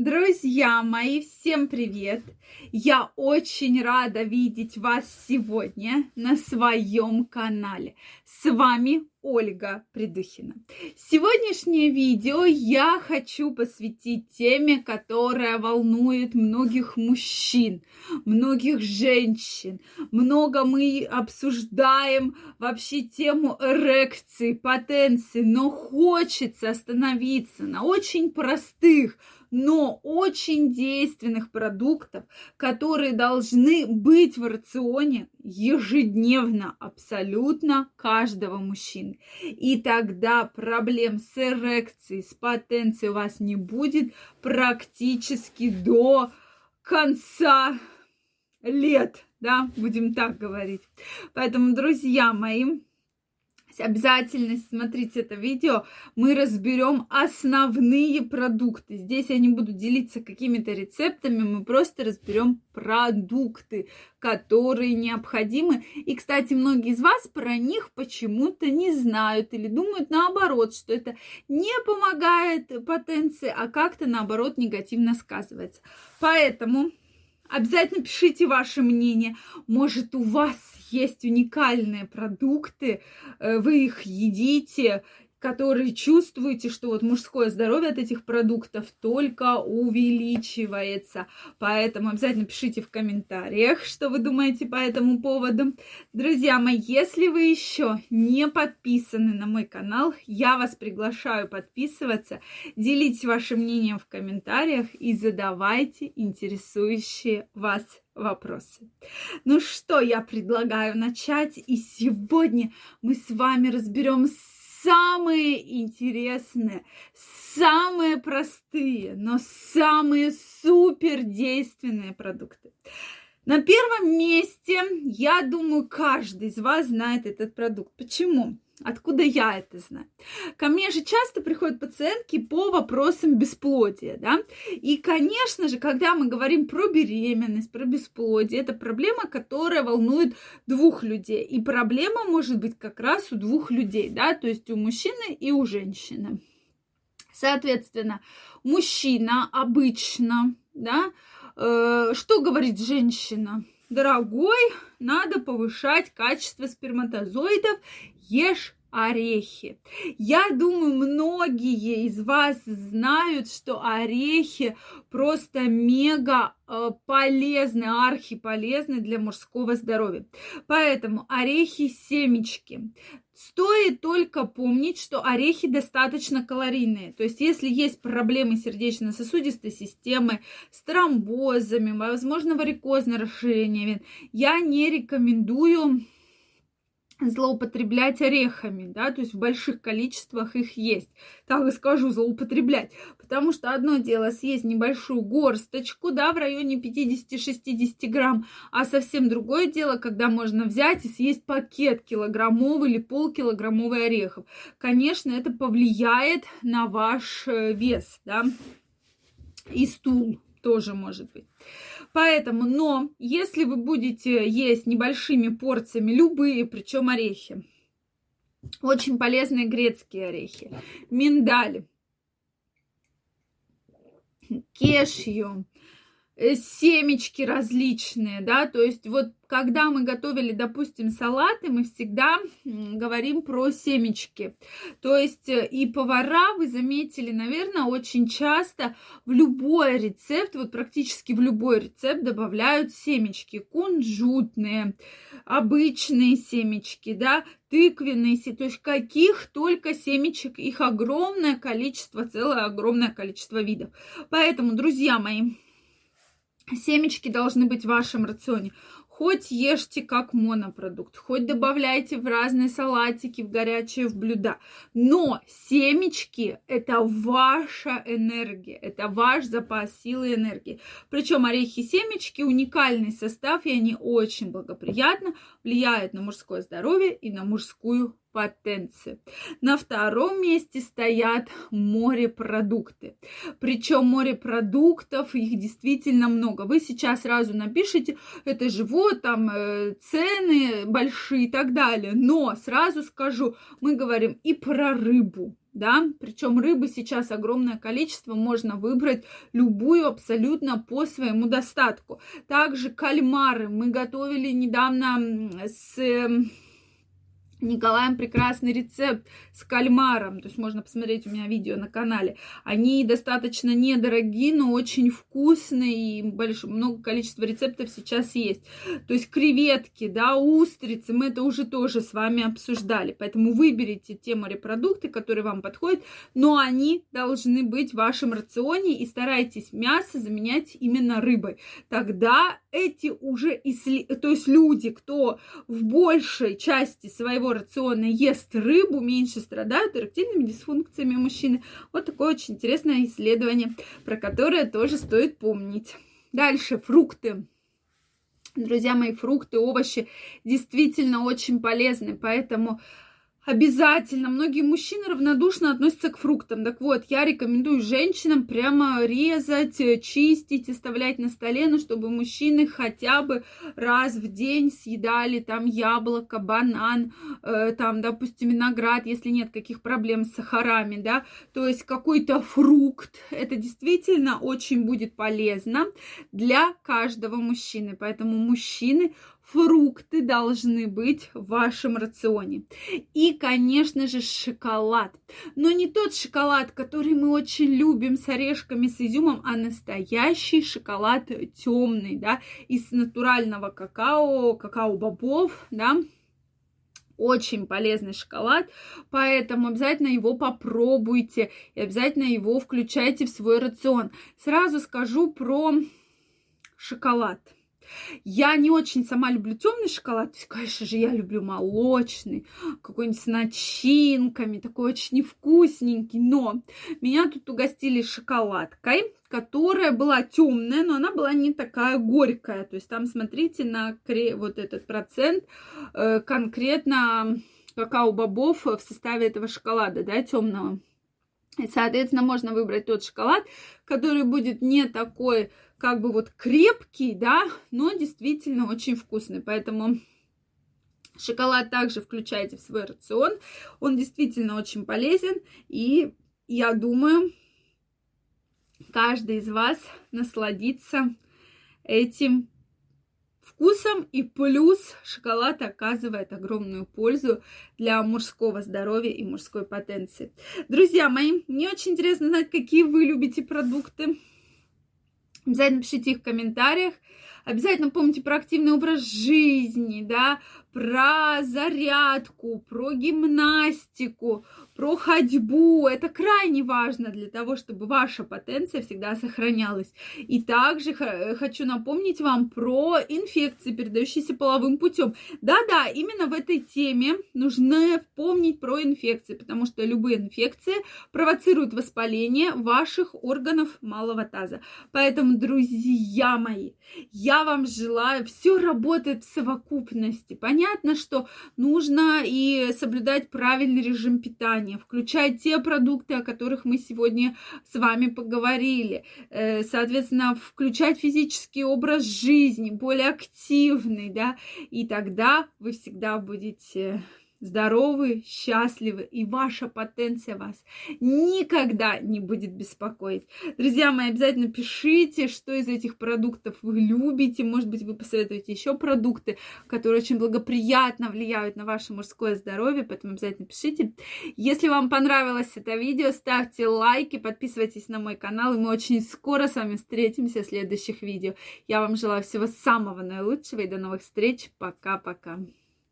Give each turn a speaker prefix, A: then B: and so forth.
A: Друзья мои, всем привет! Я очень рада видеть вас сегодня на своем канале. С вами Ольга Придухина. Сегодняшнее видео я хочу посвятить теме, которая волнует многих мужчин, многих женщин. Много мы обсуждаем вообще тему эрекции, потенции, но хочется остановиться на очень простых, но очень действенных продуктов, которые должны быть в рационе ежедневно абсолютно каждого мужчины. И тогда проблем с эрекцией, с потенцией у вас не будет практически до конца лет, да, будем так говорить. Поэтому, друзья мои, обязательно смотрите это видео. Мы разберем основные продукты. Здесь я не буду делиться какими-то рецептами, мы просто разберем продукты, которые необходимы. И, кстати, многие из вас про них почему-то не знают или думают наоборот, что это не помогает потенции, а как-то наоборот негативно сказывается. Поэтому Обязательно пишите ваше мнение. Может, у вас есть уникальные продукты, э, вы их едите, которые чувствуете, что вот мужское здоровье от этих продуктов только увеличивается. Поэтому обязательно пишите в комментариях, что вы думаете по этому поводу. Друзья мои, если вы еще не подписаны на мой канал, я вас приглашаю подписываться, делитесь вашим мнением в комментариях и задавайте интересующие вас вопросы. Ну что, я предлагаю начать, и сегодня мы с вами разберем самые интересные, самые простые, но самые супер действенные продукты. На первом месте, я думаю, каждый из вас знает этот продукт. Почему? Откуда я это знаю? Ко мне же часто приходят пациентки по вопросам бесплодия, да? И, конечно же, когда мы говорим про беременность, про бесплодие, это проблема, которая волнует двух людей. И проблема может быть как раз у двух людей, да, то есть у мужчины и у женщины. Соответственно, мужчина обычно, да, э, что говорит женщина? Дорогой, надо повышать качество сперматозоидов. Ешь орехи. Я думаю, многие из вас знают, что орехи просто мега э, полезны, архиполезны для мужского здоровья. Поэтому орехи, семечки. Стоит только помнить, что орехи достаточно калорийные. То есть, если есть проблемы сердечно-сосудистой системы, с тромбозами, возможно, варикозное расширение я не рекомендую злоупотреблять орехами, да, то есть в больших количествах их есть. Так и скажу, злоупотреблять. Потому что одно дело съесть небольшую горсточку, да, в районе 50-60 грамм, а совсем другое дело, когда можно взять и съесть пакет килограммовый или полкилограммовый орехов. Конечно, это повлияет на ваш э, вес, да, и стул тоже может быть. Поэтому, но если вы будете есть небольшими порциями любые, причем орехи, очень полезные грецкие орехи, миндаль, кешью, семечки различные, да, то есть вот когда мы готовили, допустим, салаты, мы всегда говорим про семечки. То есть э, и повара, вы заметили, наверное, очень часто в любой рецепт, вот практически в любой рецепт добавляют семечки, кунжутные, обычные семечки, да, тыквенные, то есть каких только семечек, их огромное количество, целое огромное количество видов. Поэтому, друзья мои, Семечки должны быть в вашем рационе. Хоть ешьте как монопродукт, хоть добавляйте в разные салатики, в горячие, в блюда. Но семечки – это ваша энергия, это ваш запас силы и энергии. Причем орехи и семечки – уникальный состав, и они очень благоприятно влияют на мужское здоровье и на мужскую потенции. На втором месте стоят морепродукты. Причем морепродуктов, их действительно много. Вы сейчас сразу напишите, это же вот там э, цены большие и так далее. Но сразу скажу, мы говорим и про рыбу, да, причем рыбы сейчас огромное количество, можно выбрать любую абсолютно по своему достатку. Также кальмары мы готовили недавно с Николаем прекрасный рецепт с кальмаром, то есть можно посмотреть у меня видео на канале. Они достаточно недорогие, но очень вкусные, и большое, много количества рецептов сейчас есть. То есть креветки, да, устрицы, мы это уже тоже с вами обсуждали. Поэтому выберите те морепродукты, которые вам подходят, но они должны быть в вашем рационе и старайтесь мясо заменять именно рыбой. Тогда эти уже, то есть люди, кто в большей части своего рациона ест рыбу, меньше страдают эректильными дисфункциями мужчины. Вот такое очень интересное исследование, про которое тоже стоит помнить. Дальше фрукты. Друзья мои, фрукты, овощи действительно очень полезны, поэтому Обязательно. Многие мужчины равнодушно относятся к фруктам. Так вот, я рекомендую женщинам прямо резать, э, чистить, оставлять на столе, ну, чтобы мужчины хотя бы раз в день съедали там яблоко, банан, э, там, допустим, виноград, если нет каких проблем с сахарами, да, то есть какой-то фрукт. Это действительно очень будет полезно для каждого мужчины. Поэтому мужчины фрукты должны быть в вашем рационе. И, конечно же, шоколад. Но не тот шоколад, который мы очень любим с орешками, с изюмом, а настоящий шоколад темный, да, из натурального какао, какао-бобов, да, очень полезный шоколад, поэтому обязательно его попробуйте и обязательно его включайте в свой рацион. Сразу скажу про шоколад. Я не очень сама люблю темный шоколад. Конечно же, я люблю молочный, какой-нибудь с начинками, такой очень вкусненький. Но меня тут угостили шоколадкой, которая была темная, но она была не такая горькая. То есть там, смотрите, на вот этот процент э, конкретно какао-бобов в составе этого шоколада, да, темного. И, соответственно, можно выбрать тот шоколад, который будет не такой как бы вот крепкий, да, но действительно очень вкусный. Поэтому шоколад также включайте в свой рацион. Он действительно очень полезен. И я думаю, каждый из вас насладится этим вкусом. И плюс шоколад оказывает огромную пользу для мужского здоровья и мужской потенции. Друзья мои, мне очень интересно знать, какие вы любите продукты. Обязательно пишите их в комментариях. Обязательно помните про активный образ жизни, да, про зарядку, про гимнастику, про ходьбу. Это крайне важно для того, чтобы ваша потенция всегда сохранялась. И также хочу напомнить вам про инфекции, передающиеся половым путем. Да-да, именно в этой теме нужно помнить про инфекции, потому что любые инфекции провоцируют воспаление ваших органов малого таза. Поэтому, друзья мои, я вам желаю, все работает в совокупности. Понятно? что нужно и соблюдать правильный режим питания, включать те продукты, о которых мы сегодня с вами поговорили. Э, соответственно, включать физический образ жизни, более активный, да, и тогда вы всегда будете здоровы, счастливы, и ваша потенция вас никогда не будет беспокоить. Друзья мои, обязательно пишите, что из этих продуктов вы любите. Может быть, вы посоветуете еще продукты, которые очень благоприятно влияют на ваше мужское здоровье, поэтому обязательно пишите. Если вам понравилось это видео, ставьте лайки, подписывайтесь на мой канал, и мы очень скоро с вами встретимся в следующих видео. Я вам желаю всего самого наилучшего и до новых встреч. Пока-пока.